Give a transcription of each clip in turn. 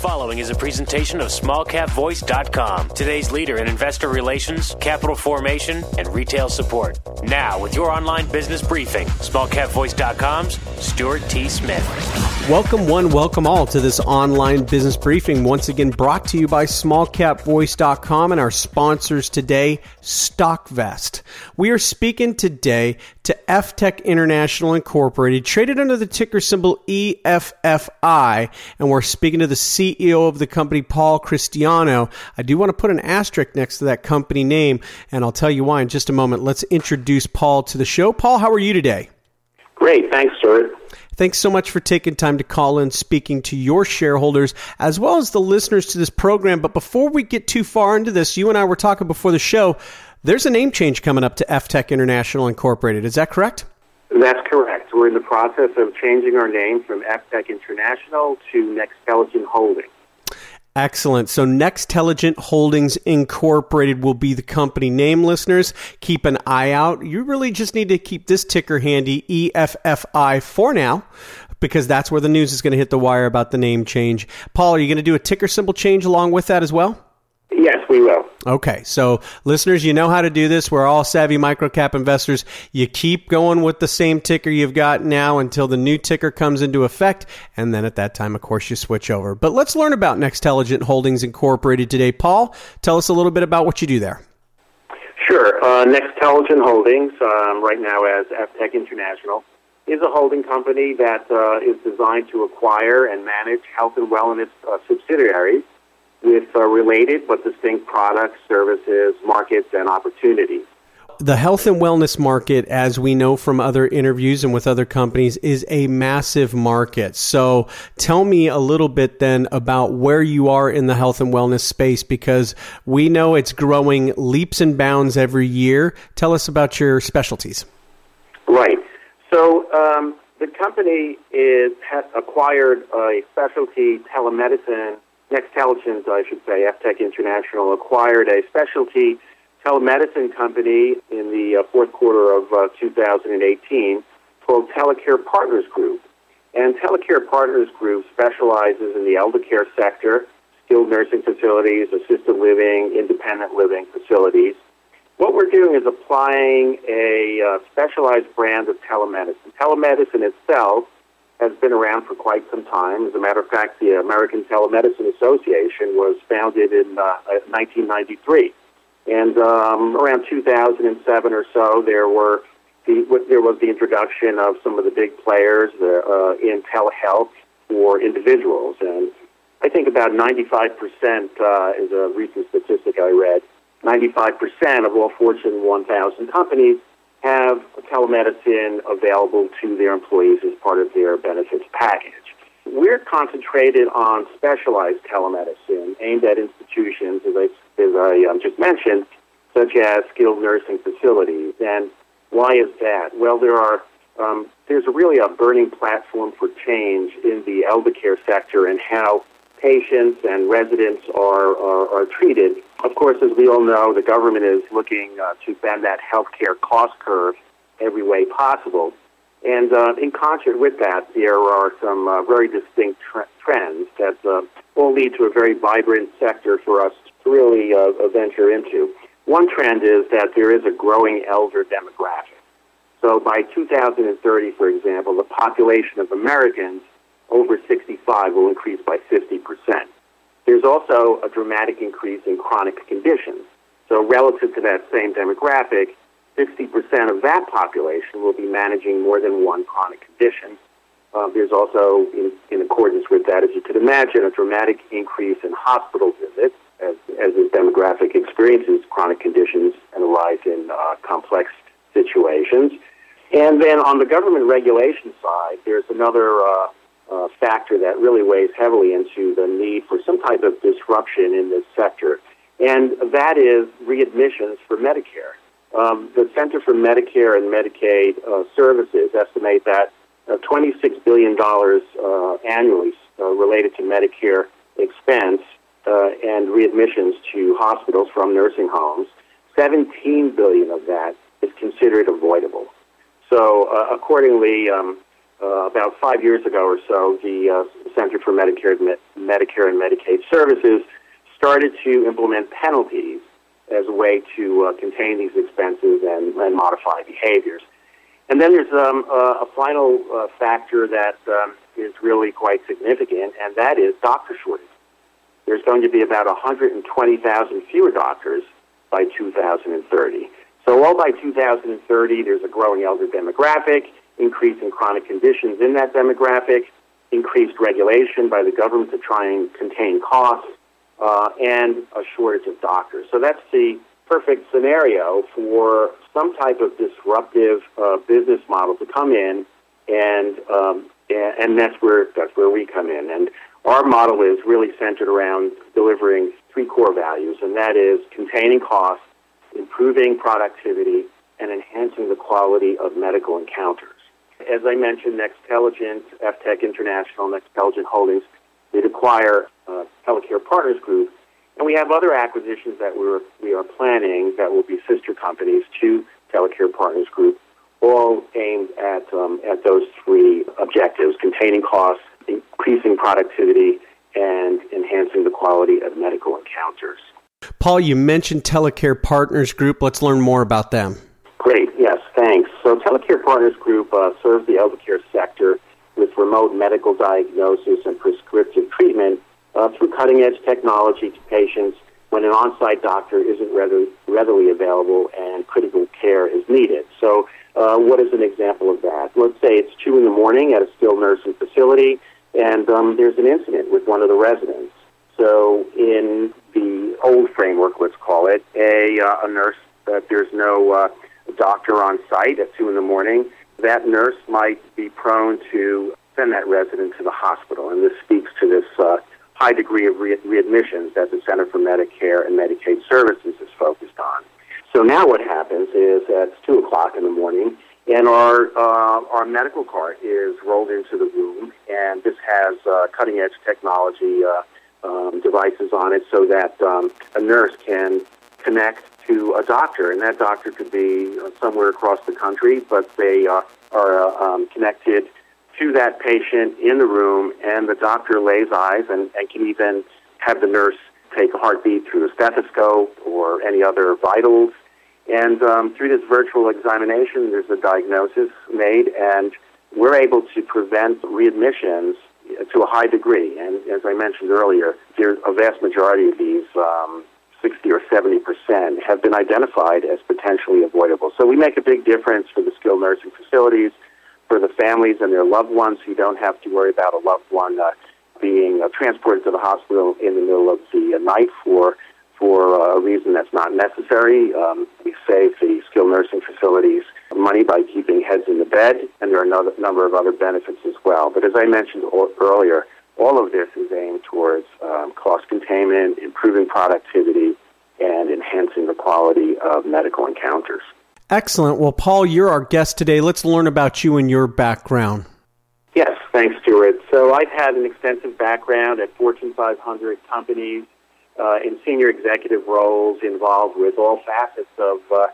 Following is a presentation of smallcapvoice.com, today's leader in investor relations, capital formation, and retail support. Now, with your online business briefing, smallcapvoice.com's Stuart T. Smith. Welcome, one, welcome all to this online business briefing. Once again, brought to you by smallcapvoice.com and our sponsors today, StockVest. We are speaking today to EffTec International Incorporated, traded under the ticker symbol EFFI, and we're speaking to the CEO of the company, Paul Cristiano. I do want to put an asterisk next to that company name, and I'll tell you why in just a moment. Let's introduce Paul to the show. Paul, how are you today? Great, thanks, Stuart. Thanks so much for taking time to call in, speaking to your shareholders as well as the listeners to this program. But before we get too far into this, you and I were talking before the show. There's a name change coming up to EffTec International Incorporated. Is that correct? That's correct. We're in the process of changing our name from EffTec International to Nexteligent Holdings. Excellent. So Nexteligent Holdings Incorporated will be the company name, listeners. Keep an eye out. You really just need to keep this ticker handy, EFFI, for now, because that's where the news is going to hit the wire about the name change. Paul, are you going to do a ticker symbol change along with that as well? Yes, we will. Okay, so listeners, you know how to do this. We're all savvy microcap investors. You keep going with the same ticker you've got now until the new ticker comes into effect, and then at that time, of course, you switch over. But let's learn about Nexteligent Holdings Incorporated today. Paul, tell us a little bit about what you do there. Sure. Uh, Nexteligent Holdings, um, right now as EffTec International, is a holding company that uh, is designed to acquire and manage health and wellness uh, subsidiaries with uh, related but distinct products, services, markets, and opportunities. The health and wellness market, as we know from other interviews and with other companies, is a massive market. So tell me a little bit then about where you are in the health and wellness space because we know it's growing leaps and bounds every year. Tell us about your specialties. Right. So um, the company is has acquired a specialty telemedicine Nexteligent, I should say, EffTec International, acquired a specialty telemedicine company in the uh, fourth quarter of uh, 2018 called Telecare Partners Group. And Telecare Partners Group specializes in the elder care sector, skilled nursing facilities, assisted living, independent living facilities. What we're doing is applying a uh, specialized brand of telemedicine. Telemedicine itself has been around for quite some time. As a matter of fact, the American Telemedicine Association was founded in uh, 1993. And um, around 2007 or so, there were the, there was the introduction of some of the big players uh, in telehealth for individuals. And I think about 95% uh, is a recent statistic I read. 95% of all Fortune 1000 companies have telemedicine available to their employees as part of their benefits package. We're concentrated on specialized telemedicine aimed at institutions, as I, as I um, just mentioned, such as skilled nursing facilities. And why is that? Well, there are um, there's really a burning platform for change in the elder care sector and how patients and residents are, are, are treated. Of course, as we all know, the government is looking uh, to bend that healthcare cost curve every way possible. And uh, in concert with that, there are some uh, very distinct tre- trends that uh, will lead to a very vibrant sector for us to really uh, venture into. One trend is that there is a growing elder demographic. So by 2030, for example, the population of Americans over 65 will increase by 50%. There's also a dramatic increase in chronic conditions. So relative to that same demographic, 60% of that population will be managing more than one chronic condition. Uh, there's also, in, in, accordance with that, as you could imagine, a dramatic increase in hospital visits as, as this demographic experiences chronic conditions and a in uh, complex situations. And then on the government regulation side, there's another uh, factor that really weighs heavily into the need for some type of disruption in this sector, and that is readmissions for Medicare. Um, the Center for Medicare and Medicaid uh, Services estimate that uh, $26 billion uh, annually uh, related to Medicare expense and readmissions to hospitals from nursing homes. 17 billion of that is considered avoidable. So, uh, accordingly, um, uh, about five years ago or so, the uh, Center for Medicare, Medicare and Medicaid Services started to implement penalties as a way to uh, contain these expenses and, and, modify behaviors. And then there's um, uh, a final uh, factor that um, is really quite significant, and that is doctor shortage. There's going to be about 120,000 fewer doctors by 2030. So all by 2030, there's a growing elder demographic, increase in chronic conditions in that demographic, increased regulation by the government to try and contain costs, uh, and a shortage of doctors. So that's the perfect scenario for some type of disruptive uh, business model to come in, and um, and that's where that's where we come in. And our model is really centered around delivering three core values, and that is containing costs, improving productivity, and enhancing the quality of medical encounters. As I mentioned, Nexteligent, EffTec International, Nexteligent Holdings, did acquire uh, Telecare Partners Group, and we have other acquisitions that we're, we are planning that will be sister companies to Telecare Partners Group, all aimed at, um, at those three objectives, containing costs, increasing productivity, and enhancing the quality of medical encounters. Paul, you mentioned Telecare Partners Group. Let's learn more about them. So, Telecare Partners Group uh, serves the elder care sector with remote medical diagnosis and prescriptive treatment uh, through cutting edge technology to patients when an on site doctor isn't readily, readily available and critical care is needed. So, uh, what is an example of that? Let's say it's 2 in the morning at a skilled nursing facility, and um, there's an incident with one of the residents. So, in the old framework, let's call it, a, uh, a nurse, uh, there's no uh, doctor on site at 2 in the morning, that nurse might be prone to send that resident to the hospital. And this speaks to this uh, high degree of re- readmissions that the Center for Medicare and Medicaid Services is focused on. So now what happens is it's 2 o'clock in the morning, and our, uh, our medical cart is rolled into the room, and this has uh, cutting edge technology uh, um, devices on it so that um, a nurse can connect to a doctor, and that doctor could be somewhere across the country, but they uh, are uh, um, connected to that patient in the room, and the doctor lays eyes and, and can even have the nurse take a heartbeat through a stethoscope or any other vitals. And um, through this virtual examination, there's a diagnosis made, and we're able to prevent readmissions to a high degree. And as I mentioned earlier, there's a vast majority of these um, 60 or 70 percent have been identified as potentially avoidable. So we make a big difference for the skilled nursing facilities, for the families and their loved ones who don't have to worry about a loved one uh, being uh, transported to the hospital in the middle of the uh, night for for uh, a reason that's not necessary. Um, we save the skilled nursing facilities money by keeping heads in the bed, and there are another number of other benefits as well. But as I mentioned earlier, all of this is aimed towards um, cost containment, improving productivity, and enhancing the quality of medical encounters. Excellent. Well, Paul, you're our guest today. Let's learn about you and your background. Yes, thanks, Stuart. So I've had an extensive background at Fortune 500 companies uh, in senior executive roles involved with all facets of uh,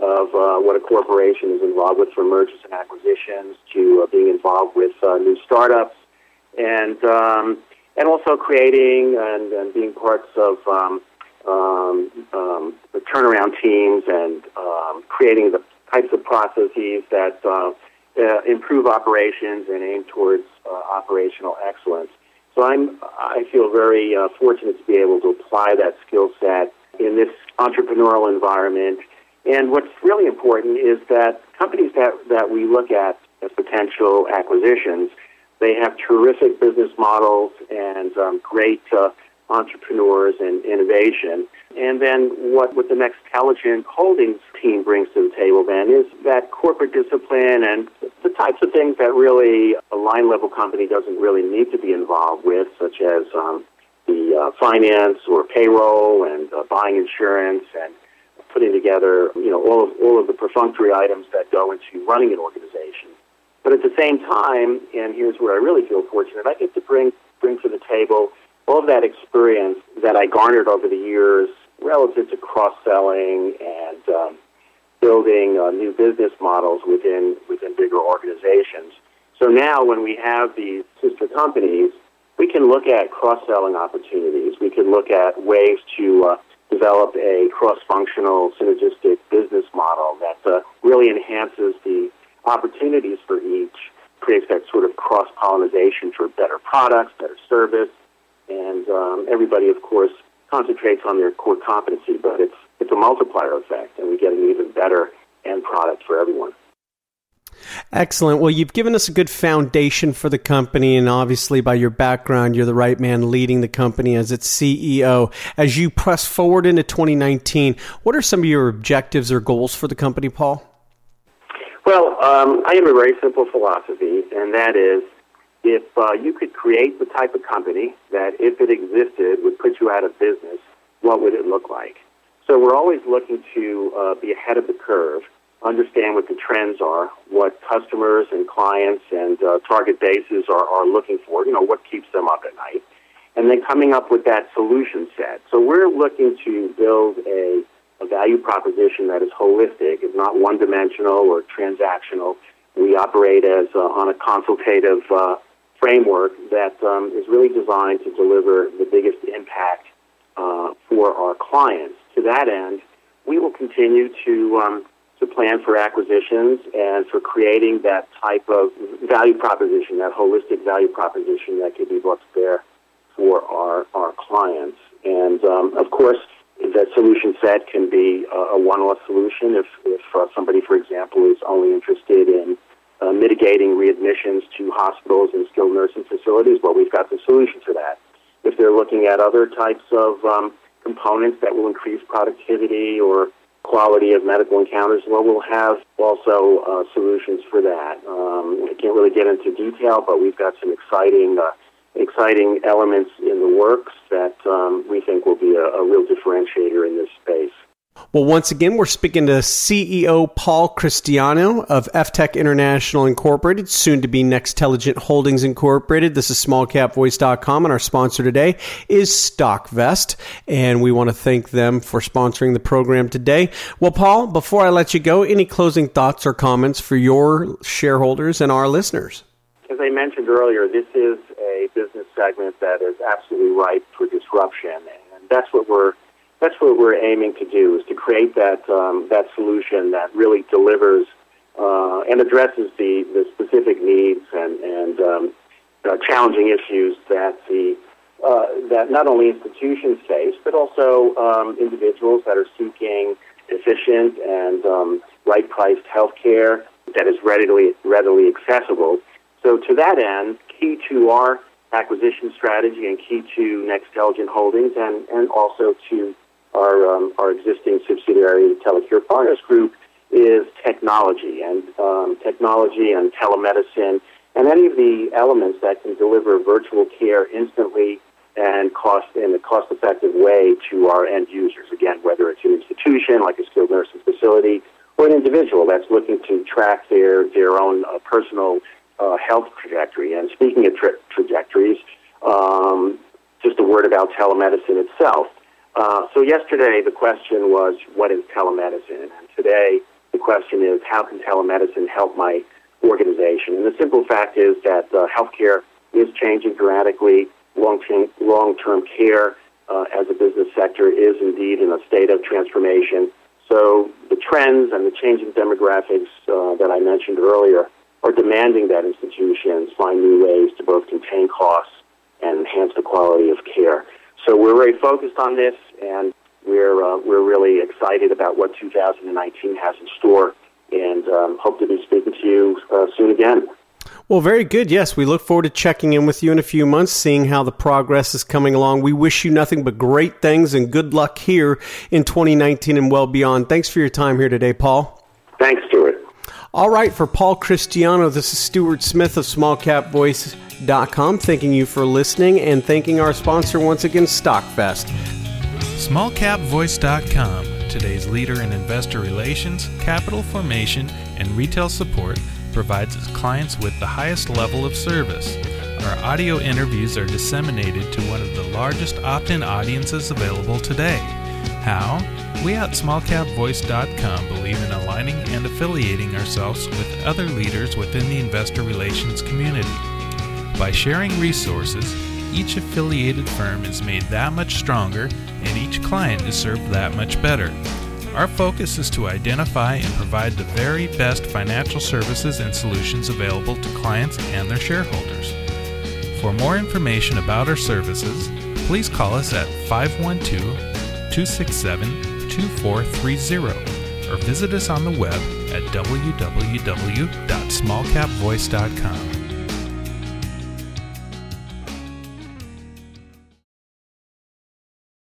of uh, what a corporation is involved with from mergers and acquisitions to uh, being involved with uh, new startups and um, and also creating and, and being parts of um, um, um, the turnaround teams and um, creating the types of processes that uh, uh, improve operations and aim towards uh, operational excellence. So I'm I feel very uh, fortunate to be able to apply that skill set in this entrepreneurial environment. And what's really important is that companies that, that we look at as potential acquisitions, they have terrific business models and um, great uh, entrepreneurs and innovation. And then what, what the Nexteligent Holdings team brings to the table then is that corporate discipline and the types of things that really a line level company doesn't really need to be involved with, such as um, the uh, finance or payroll and uh, buying insurance and putting together, you know, all of, all of the perfunctory items that go into running an organization. But at the same time, and here's where I really feel fortunate, I get to bring, bring to the table all of that experience that I garnered over the years relative to cross-selling and um, building uh, new business models within, within bigger organizations. So now when we have these sister companies, we can look at cross-selling opportunities. We can look at ways to uh, develop a cross-functional synergistic business model that uh, really enhances the opportunities for each, creates that sort of cross-pollination for better products, better service, and um, everybody, of course, concentrates on their core competency, but it's it's a multiplier effect, and we get an even better end product for everyone. Excellent. Well, you've given us a good foundation for the company, and obviously, by your background, you're the right man leading the company as its CEO. As you press forward into 2019, what are some of your objectives or goals for the company, Paul? Well, um, I have a very simple philosophy, and that is if uh, you could create the type of company that, if it existed, would put you out of business, what would it look like? So we're always looking to uh, be ahead of the curve understand what the trends are, what customers and clients and uh, target bases are, are looking for, you know, what keeps them up at night, and then coming up with that solution set. So we're looking to build a, a value proposition that is holistic, is not one dimensional or transactional. We operate as uh, on a consultative uh, framework that um, is really designed to deliver the biggest impact uh, for our clients. To that end, we will continue to um, to plan for acquisitions and for creating that type of value proposition, that holistic value proposition that can be brought to bear for our, our clients. And um, of course, that solution set can be a, a one-off solution if, if uh, somebody, for example, is only interested in uh, mitigating readmissions to hospitals and skilled nursing facilities. Well, we've got the solution for that. If they're looking at other types of um, components that will increase productivity or quality of medical encounters. Well, we'll have also uh, solutions for that. Um, I can't really get into detail, but we've got some exciting, uh, exciting elements in the works that um, we think will be a, a real differentiator in this space. Well, once again, we're speaking to CEO Paul Cristiano of EffTec International Incorporated, soon to be Nexteligent Holdings Incorporated. This is smallcapvoice.com, and our sponsor today is StockVest, and we want to thank them for sponsoring the program today. Well, Paul, before I let you go, any closing thoughts or comments for your shareholders and our listeners? As I mentioned earlier, this is a business segment that is absolutely ripe for disruption, and that's what we're that's what we're aiming to do is to create that um, that solution that really delivers uh, and addresses the, the specific needs and and um, uh, challenging issues that the uh, that not only institutions face but also um, individuals that are seeking efficient and um, right priced health care that is readily readily accessible. So to that end, key to our acquisition strategy and key to Nexteligent Holdings and, and also to our, um, our existing subsidiary, Telecare Partners Group, is technology and um, technology and telemedicine and any of the elements that can deliver virtual care instantly and cost in a cost-effective way to our end users. Again, whether it's an institution like a skilled nursing facility or an individual that's looking to track their their own uh, personal uh, health trajectory. And speaking of tra- trajectories, um, just a word about telemedicine itself. Uh, so yesterday the question was, what is telemedicine? And today the question is, how can telemedicine help my organization? And the simple fact is that uh, healthcare is changing dramatically. Long-term long-term care uh, as a business sector is indeed in a state of transformation. So the trends and the changing demographics uh, that I mentioned earlier are demanding that institutions find new ways to both contain costs and enhance the quality of care. So we're very focused on this, and we're uh, we're really excited about what 2019 has in store, and um, hope to be speaking to you uh, soon again. Well, very good. Yes, we look forward to checking in with you in a few months, seeing how the progress is coming along. We wish you nothing but great things and good luck here in 2019 and well beyond. Thanks for your time here today, Paul. All right, for Paul Cristiano, this is Stuart Smith of SmallCapVoice.com. Thanking you for listening and thanking our sponsor once again, StockVest. SmallCapVoice.com, today's leader in investor relations, capital formation, and retail support provides its clients with the highest level of service. Our audio interviews are disseminated to one of the largest opt in audiences available today. How? We at smallcapvoice.com believe in aligning and affiliating ourselves with other leaders within the investor relations community. By sharing resources, each affiliated firm is made that much stronger and each client is served that much better. Our focus is to identify and provide the very best financial services and solutions available to clients and their shareholders. For more information about our services, please call us at 512 267 2430 or visit us on the web at www.smallcapvoice.com.